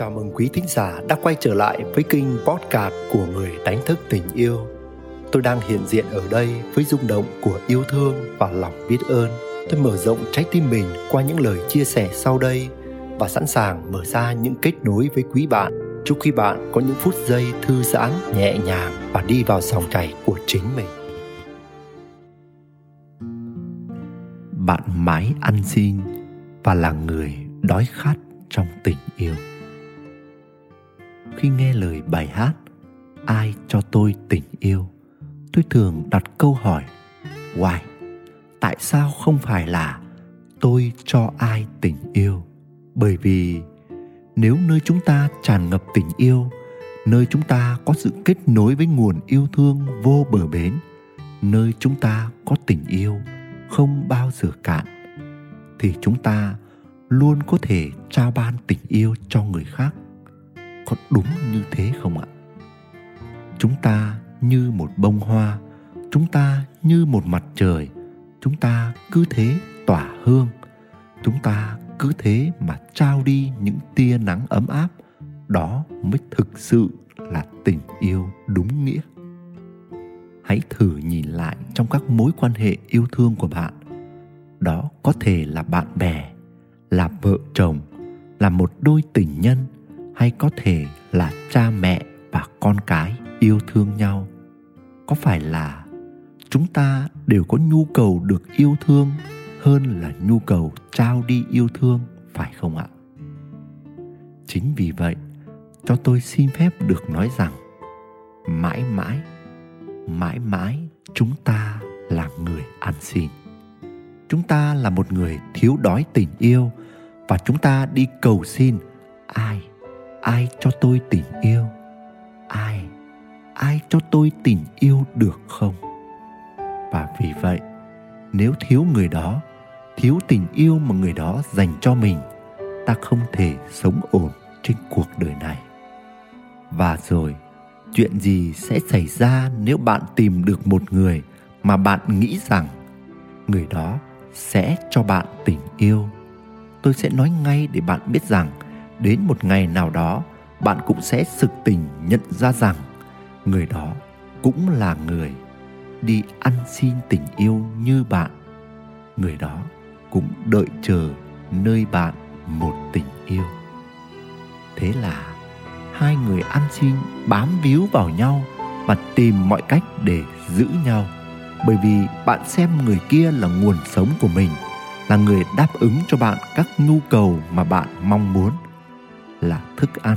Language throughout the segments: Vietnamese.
Chào mừng quý thính giả đã quay trở lại với kênh podcast của người đánh thức tình yêu. Tôi đang hiện diện ở đây với rung động của yêu thương và lòng biết ơn. Tôi mở rộng trái tim mình qua những lời chia sẻ sau đây và sẵn sàng mở ra những kết nối với quý bạn. Chúc quý bạn có những phút giây thư giãn, nhẹ nhàng và đi vào dòng chảy của chính mình. Bạn mãi ăn xin và là người đói khát trong tình yêu khi nghe lời bài hát ai cho tôi tình yêu tôi thường đặt câu hỏi, why? Tại sao không phải là tôi cho ai tình yêu? Bởi vì nếu nơi chúng ta tràn ngập tình yêu, nơi chúng ta có sự kết nối với nguồn yêu thương vô bờ bến, nơi chúng ta có tình yêu không bao giờ cạn, thì chúng ta luôn có thể trao ban tình yêu cho người khác có đúng như thế không ạ? Chúng ta như một bông hoa, chúng ta như một mặt trời, chúng ta cứ thế tỏa hương, chúng ta cứ thế mà trao đi những tia nắng ấm áp, đó mới thực sự là tình yêu đúng nghĩa. Hãy thử nhìn lại trong các mối quan hệ yêu thương của bạn. Đó có thể là bạn bè, là vợ chồng, là một đôi tình nhân hay có thể là cha mẹ và con cái yêu thương nhau? Có phải là chúng ta đều có nhu cầu được yêu thương hơn là nhu cầu trao đi yêu thương, phải không ạ? Chính vì vậy, cho tôi xin phép được nói rằng, mãi mãi mãi mãi chúng ta là người ăn xin. Chúng ta là một người thiếu đói tình yêu và chúng ta đi cầu xin ai ai cho tôi tình yêu? Ai? Ai cho tôi tình yêu được không? Và vì vậy, nếu thiếu người đó, thiếu tình yêu mà người đó dành cho mình, ta không thể sống ổn trên cuộc đời này. Và rồi, chuyện gì sẽ xảy ra nếu bạn tìm được một người mà bạn nghĩ rằng người đó sẽ cho bạn tình yêu? Tôi sẽ nói ngay để bạn biết rằng đến một ngày nào đó, bạn cũng sẽ sực tỉnh nhận ra rằng người đó cũng là người đi ăn xin tình yêu như bạn. Người đó cũng đợi chờ nơi bạn một tình yêu. Thế là hai người ăn xin bám víu vào nhau và tìm mọi cách để giữ nhau. Bởi vì bạn xem người kia là nguồn sống của mình, là người đáp ứng cho bạn các nhu cầu mà bạn mong muốn là thức ăn,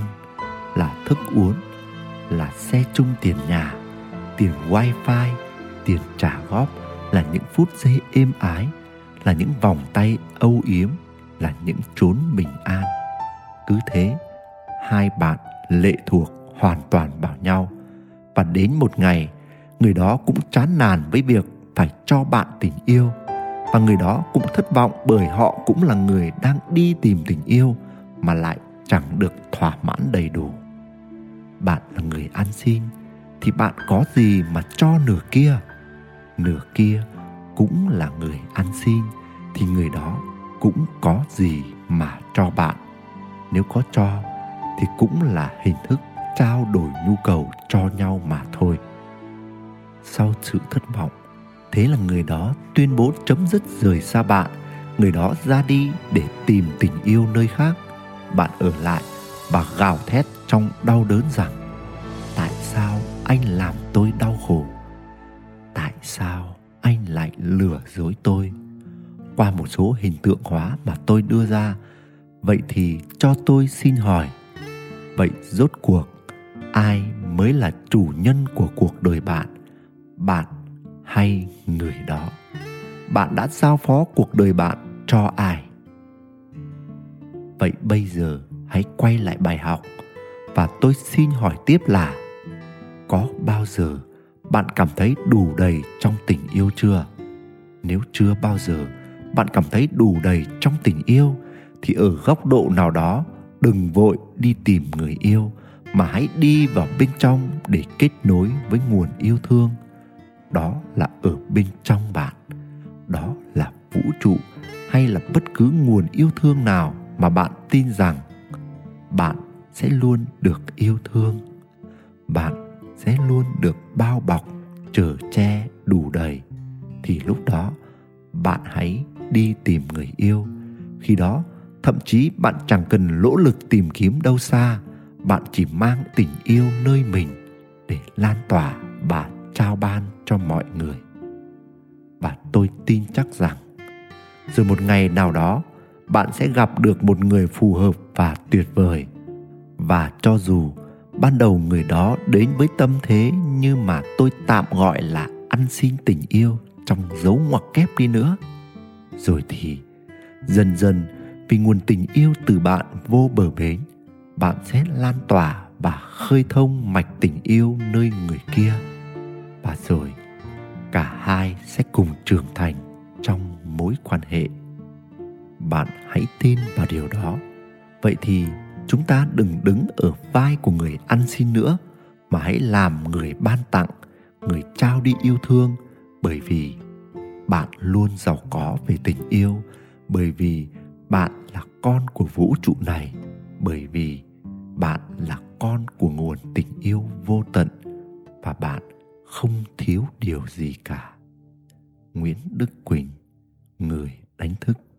là thức uống, là xe chung tiền nhà, tiền wifi, tiền trả góp là những phút giây êm ái, là những vòng tay âu yếm, là những chốn bình an. Cứ thế, hai bạn lệ thuộc hoàn toàn vào nhau. Và đến một ngày, người đó cũng chán nản với việc phải cho bạn tình yêu. Và người đó cũng thất vọng bởi họ cũng là người đang đi tìm tình yêu mà lại chẳng được thỏa mãn đầy đủ. Bạn là người ăn xin thì bạn có gì mà cho nửa kia? Nửa kia cũng là người ăn xin thì người đó cũng có gì mà cho bạn? Nếu có cho, thì cũng là hình thức trao đổi nhu cầu cho nhau mà thôi. Sau sự thất vọng, thế là người đó tuyên bố chấm dứt rời xa bạn. Người đó ra đi để tìm tình yêu nơi khác bạn ở lại và gào thét trong đau đớn rằng, tại sao anh làm tôi đau khổ? Tại sao anh lại lừa dối tôi? Qua một số hình tượng hóa mà tôi đưa ra, vậy thì cho tôi xin hỏi, vậy rốt cuộc ai mới là chủ nhân của cuộc đời bạn? Bạn hay người đó? Bạn đã giao phó cuộc đời bạn cho ai? Vậy bây giờ hãy quay lại bài học và tôi xin hỏi tiếp là, có bao giờ bạn cảm thấy đủ đầy trong tình yêu chưa? Nếu chưa bao giờ bạn cảm thấy đủ đầy trong tình yêu, thì ở góc độ nào đó, đừng vội đi tìm người yêu, mà hãy đi vào bên trong để kết nối với nguồn yêu thương. Đó là ở bên trong bạn. Đó là vũ trụ hay là bất cứ nguồn yêu thương nào? Mà bạn tin rằng bạn sẽ luôn được yêu thương, bạn sẽ luôn được bao bọc, chở che đủ đầy, thì lúc đó bạn hãy đi tìm người yêu. Khi đó, thậm chí bạn chẳng cần nỗ lực tìm kiếm đâu xa, bạn chỉ mang tình yêu nơi mình để lan tỏa và trao ban cho mọi người. Và tôi tin chắc rằng rồi một ngày nào đó bạn sẽ gặp được một người phù hợp và tuyệt vời. Và cho dù ban đầu người đó đến với tâm thế như mà tôi tạm gọi là ăn xin tình yêu trong dấu ngoặc kép đi nữa, rồi thì dần dần vì nguồn tình yêu từ bạn vô bờ bến, bạn sẽ lan tỏa và khơi thông mạch tình yêu nơi người kia. Và rồi cả hai sẽ cùng trưởng thành trong mối quan hệ bạn hãy tin vào điều đó. Vậy thì chúng ta đừng đứng ở vai của người ăn xin nữa, mà hãy làm người ban tặng, người trao đi yêu thương, bởi vì bạn luôn giàu có về tình yêu, bởi vì bạn là con của vũ trụ này, bởi vì bạn là con của nguồn tình yêu vô tận, và bạn không thiếu điều gì cả. Nguyễn đức quỳnh, người đánh thức